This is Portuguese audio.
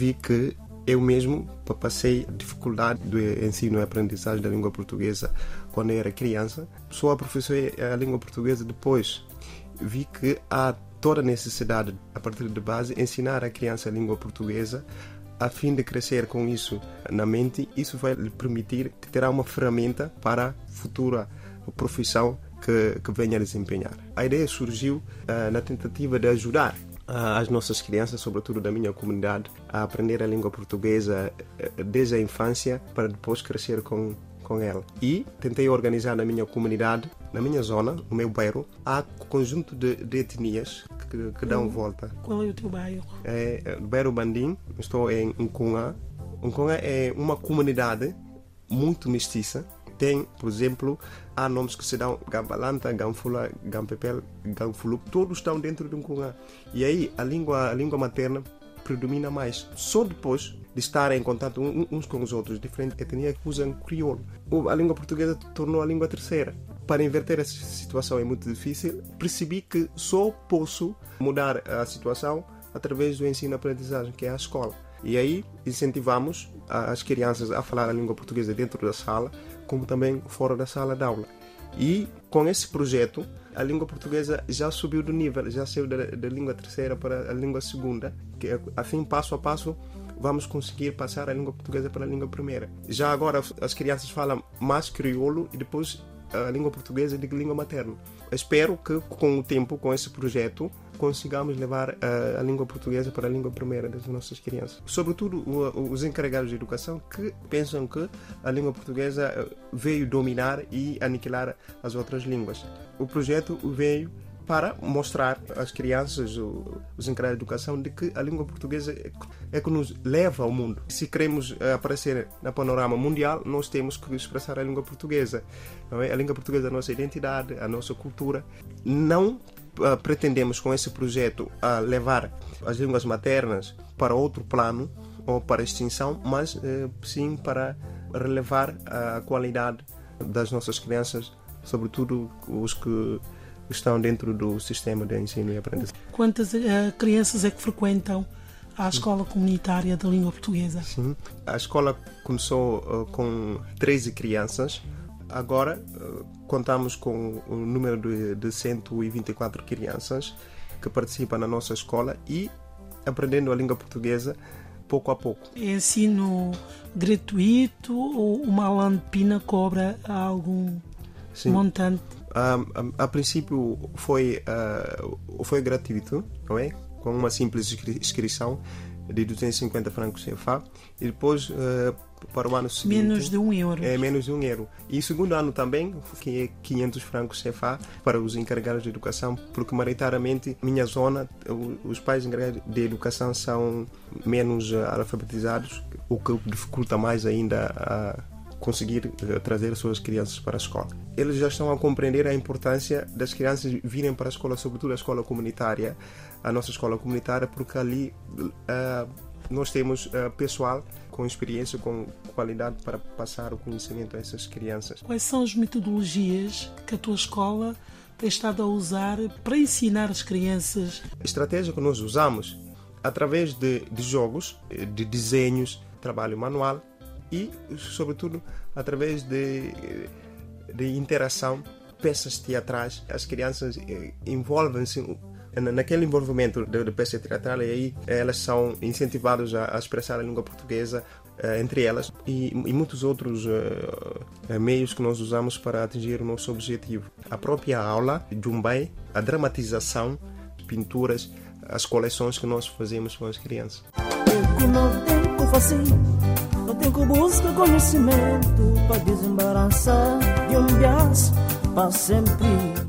vi que eu mesmo passei dificuldade do ensino e aprendizagem da língua portuguesa quando eu era criança. Só aperfeiçoei a língua portuguesa depois. Vi que há toda a necessidade, a partir de base, ensinar a criança a língua portuguesa a fim de crescer com isso na mente. Isso vai lhe permitir terá uma ferramenta para a futura profissão que, que venha a desempenhar. A ideia surgiu uh, na tentativa de ajudar as nossas crianças, sobretudo da minha comunidade, a aprender a língua portuguesa eh, desde a infância para depois crescer com, com ela. E tentei organizar na minha comunidade, na minha zona, no meu bairro, há conjunto de, de etnias que, que dão volta. Qual é o teu bairro? É, o bairro Bandim, estou em Nkunga. Nkunga é uma comunidade muito mestiça tem, por exemplo, há nomes que se dão Gambalanta, Gamfula, Gampepel, Gamfulu, todos estão dentro de Cungá. E aí a língua, a língua materna predomina mais. Só depois de estar em contato uns com os outros, diferentes etnias que usam crioulo. A língua portuguesa tornou a língua terceira. Para inverter essa situação é muito difícil. Percebi que só posso mudar a situação através do ensino-aprendizagem, que é a escola. E aí incentivamos as crianças a falar a língua portuguesa dentro da sala, como também fora da sala de aula. E com esse projeto, a língua portuguesa já subiu do nível, já saiu da, língua terceira para a língua segunda, que assim, passo a passo, vamos conseguir passar a língua portuguesa para a língua primeira. Já agora as crianças falam mais crioulo e depois a língua portuguesa de língua materna. Espero que com o tempo, com esse projeto, consigamos levar a, a, língua portuguesa para a língua primeira das nossas crianças. Sobretudo o, os encarregados de educação que pensam que a língua portuguesa eh, veio dominar e aniquilar as outras línguas. O projeto veio para mostrar às crianças, os encarregados de educação, de que a língua portuguesa é que nos leva ao mundo. Se queremos eh, aparecer na panorama mundial, nós temos que expressar a língua portuguesa. É? A língua portuguesa é a nossa identidade, a nossa cultura. Não uh, pretendemos com esse projeto uh, levar as línguas maternas para outro plano ou para extinção, mas sim para relevar a qualidade das nossas crianças, sobretudo os que estão dentro do sistema de ensino e aprendizagem. Quantas uh, crianças é que frequentam a escola comunitária da língua portuguesa? Sim, a escola começou uh, com 13 crianças. Agora uh, contamos com um número de, de 124 crianças que participam na nossa escola e aprendendo a língua portuguesa pouco a pouco. É ensino gratuito ou uma landpina cobra algum Sim. montante? A, a, a princípio foi, uh, foi gratuito, não é? Com uma simples inscrição de 250 francos CFA e depois uh, para o ano seguinte menos de um euro. é menos de um euro. E segundo ano também que é 500 francos CFA para os encarregados de educação porque maioritariamente minha zona os pais encarregados de educação são menos uh, alfabetizados o que dificulta mais ainda a conseguir eh, trazer suas crianças para a escola. Eles já estão a compreender a importância das crianças virem para a escola, sobretudo a escola comunitária, a nossa escola comunitária, porque ali uh, nós temos uh, pessoal com experiência, com qualidade para passar o conhecimento a essas crianças. Quais são as metodologias que a tua escola tem estado a usar para ensinar as crianças? A estratégia que nós usamos através de, de jogos, de desenhos, trabalho manual, e, sobretudo, através de, de interação, peças teatrais. As crianças eh, envolvem-se naquele envolvimento de, de peça teatral e aí elas são incentivadas a, a expressar a língua portuguesa uh, entre elas e, e muitos outros uh, meios que nós usamos para atingir o nosso objetivo. A própria aula, Jumbai, a dramatização, pinturas, as coleções que nós fazemos com as crianças tempo busca conhecimento para desembaraçar de um bias para sempre.